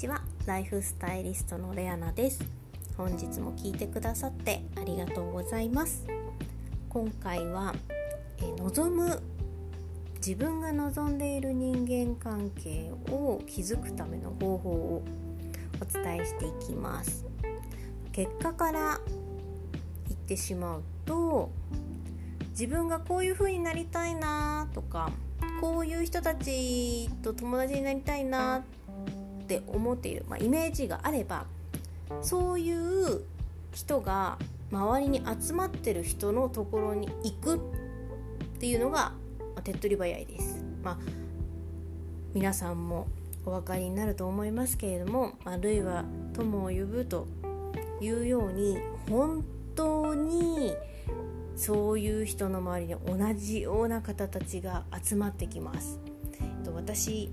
ちは。ライフスタイリストのレアナです。本日も聞いてくださってありがとうございます。今回はえ望む自分が望んでいる人間関係を築くための方法をお伝えしていきます。結果から言ってしまうと自分がこういう風になりたいなとかこういう人たちと友達になりたいなっって思っている、まあ、イメージがあればそういう人が周りに集まってる人のところに行くっていうのが、ま、手っ取り早いです。まあ、皆さんもお分かりになると思いますけれどもあるいは友を呼ぶというように本当にそういう人の周りに同じような方たちが集まってきます。私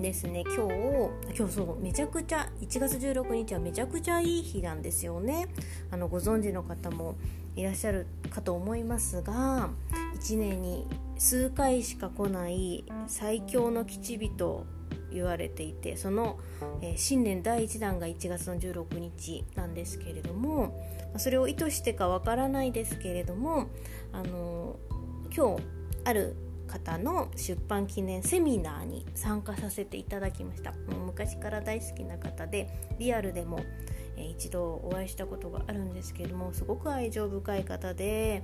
ですね。今日今日そうめちゃくちゃ1月16日はめちゃくちゃいい日なんですよね。あのご存知の方もいらっしゃるかと思いますが1年に数回しか来ない最強の吉日と言われていてその、えー、新年第1弾が1月の16日なんですけれどもそれを意図してかわからないですけれどもあの今日ある方の出版記念セミナーに参加させていただきました。もう昔から大好きな方でリアルでも、えー、一度お会いしたことがあるんですけれどもすごく愛情深い方で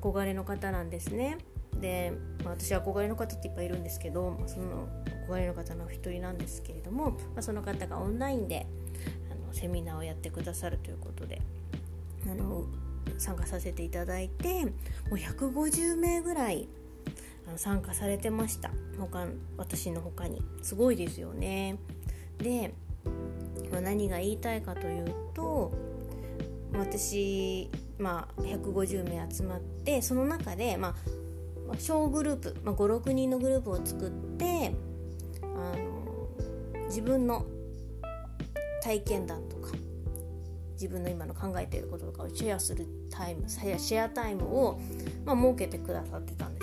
憧れの方なんですね。で、まあ、私憧れの方っていっぱいいるんですけど、まあ、その憧れの方のお一人なんですけれども、まあ、その方がオンラインであのセミナーをやってくださるということであの参加させていただいてもう150名ぐらい参加されてました。他私の他に。すごいですよね。で、ま、何が言いたいかというと私、まあ、150名集まってその中で、まあ、小グループ、まあ、56人のグループを作ってあの自分の体験談とか自分の今の考えていることとかをシェアするタイムシェアタイムを、まあ、設けてくださってたん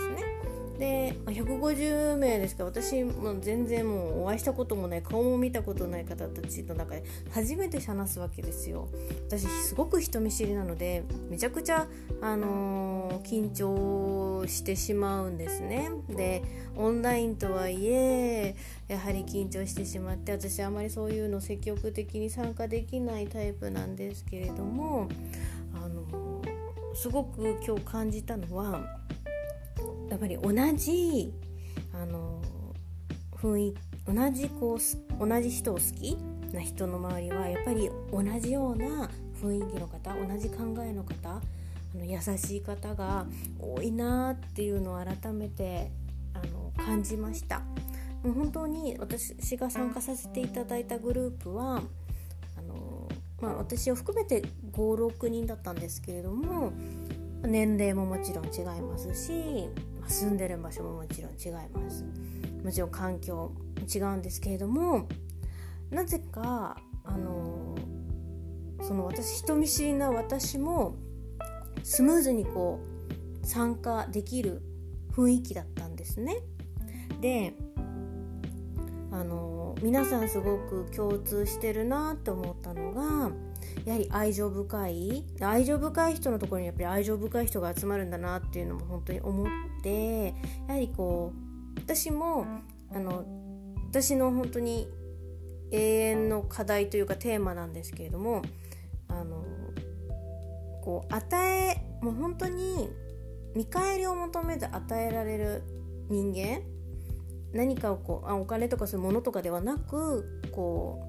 で。150名ですか私も全然もうお会いしたこともない顔も見たことない方たちの中で初めて話すわけですよ私すごく人見知りなのでめちゃくちゃ、あのー、緊張してしまうんですねでオンラインとはいえやはり緊張してしまって私あまりそういうの積極的に参加できないタイプなんですけれどもあのー、すごく今日感じたのはやっぱり同じあの雰囲同じこう同じ人を好きな人の周りはやっぱり同じような雰囲気の方同じ考えの方あの優しい方が多いなっていうのを改めてあの感じました。もう本当に私が参加させていただいたグループはあの、まあ、私を含めて56人だったんですけれども年齢ももちろん違いますし住んでる場所ももちろん違います。もちろん環境も違うんですけれどもなぜかあのその私人見知りな私もスムーズにこう参加できる雰囲気だったんですね。であの皆さんすごく共通してるなって思ったのがやはり愛情深い。愛情深い人のところにやっぱり愛情深い人が集まるんだなっていうのも本当に思ってやはりこう私もあの私の本当に永遠の課題というかテーマなんですけれどもあのこう与えもう本当に見返りを求めず与えられる人間何かをこうあお金とかそういうものとかではなくこ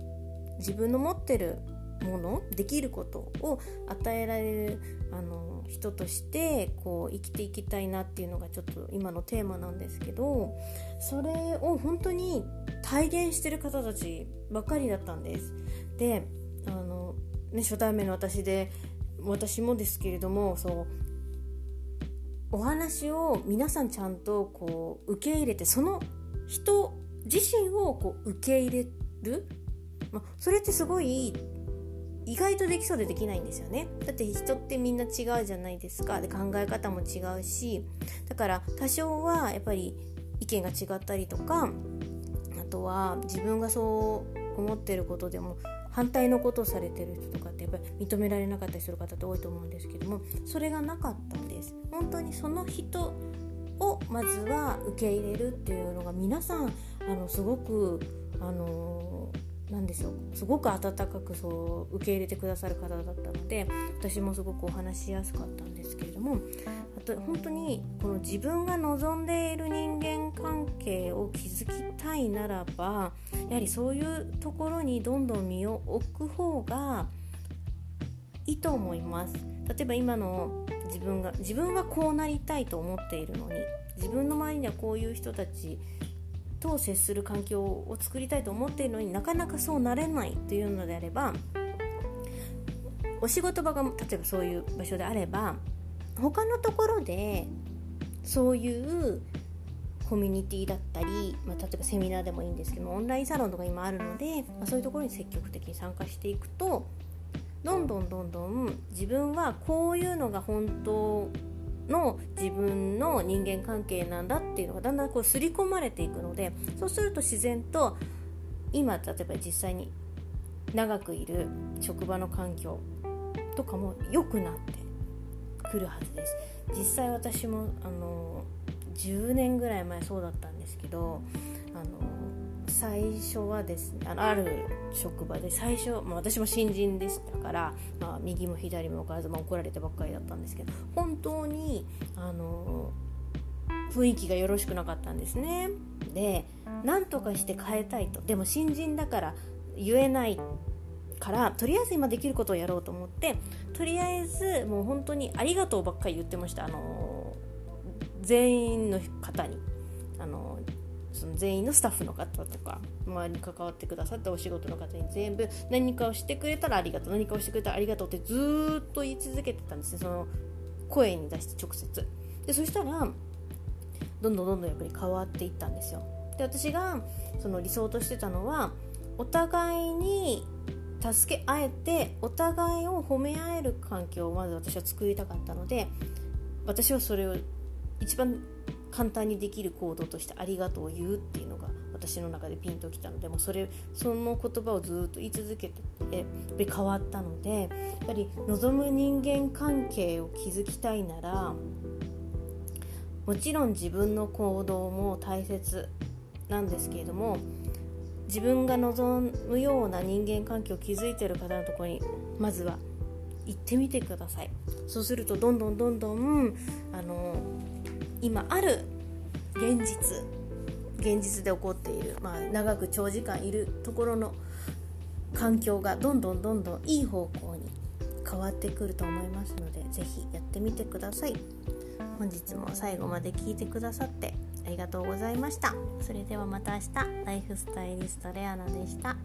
う自分の持ってるものできることを与えられるあの人としてこう生きていきたいなっていうのがちょっと今のテーマなんですけどそれを本当に体現してる方たちばかりだったんです。であの、ね、初対面の私で私もですけれどもそうお話を皆さんちゃんとこう受け入れてその人自身をこう受け入れる、まそれってすごい意外とできそうでできないんですよね。だって人ってみんな違うじゃないですか。で考え方も違うし。だから多少はやっぱり意見が違ったりとかあとは自分がそう思ってることでも反対のことをされてる人とかってやっぱり認められなかったりする方って多いと思うんですけどもそれがなかったんです。本当にその人をまずは受け入れるっていうのが皆さんあのすごくあのなんでしょうすごく温かくそう受け入れてくださる方だったので私もすごくお話しやすかったんですけれどもあと本当にこの自分が望んでいる人間関係を築きたいならばやはりそういうところにどんどん身を置く方がいいと思います。例えば今の自分が自分はこうなりたいと思っているのに自分の周りにはこういう人たちと接する環境を作りたいと思っているのになかなかそうなれないというのであればお仕事場が例えばそういう場所であれば他のところでそういうコミュニティだったり、まあ、例えばセミナーでもいいんですけどオンラインサロンとか今あるので、まあ、そういうところに積極的に参加していくとどんどんどんどん自分はこういうのが本当の自分の人間関係なんだっていうのがだんだんこう刷り込まれていくのでそうすると自然と今例えば実際に長くいる職場の環境とかも良くなってくるはずです。実際私もあの10年ぐらい前そうだったんですけどあの最初はですねある職場で最初、まあ、私も新人でしたから、まあ、右も左も分からず、まあ、怒られてばっかりだったんですけど本当にあの雰囲気がよろしくなかったんですね。で何とかして変えたいと。でも新人だから言えないからとりあえず今できることをやろうと思ってとりあえずもう本当にありがとうばっかり言ってました。あの全員の方に。あのその全員のスタッフの方とか周りに関わってくださったお仕事の方に全部何かをしてくれたらありがとう何かをしてくれたらありがとうってずっと言い続けてたんですねその声に出して直接。でそしたらどんどんどんどんやっぱり変わっていったんですよ。で私がその理想としてたのはお互いに助け合えてお互いを褒め合える環境をまず私は作りたかったので私はそれを一番簡単にできる行動としてありがとうを言うっていうのが私の中でピンときたのでもそれその言葉をずっと言い続けて変わったのでやっぱり望む人間関係を築きたいならもちろん自分の行動も大切なんですけれども自分が望むような人間関係を築いている方のところにまずは行ってみてください。そうするとどんどんどんどんあの今ある現実現実で起こっている、まあ、長く長時間いるところの環境がどんどんどんどんいい方向に変わってくると思いますので是非やってみてください。本日も最後まで聞いてくださってありがとうございました。それではまた明日ライフスタイリストレアナでした。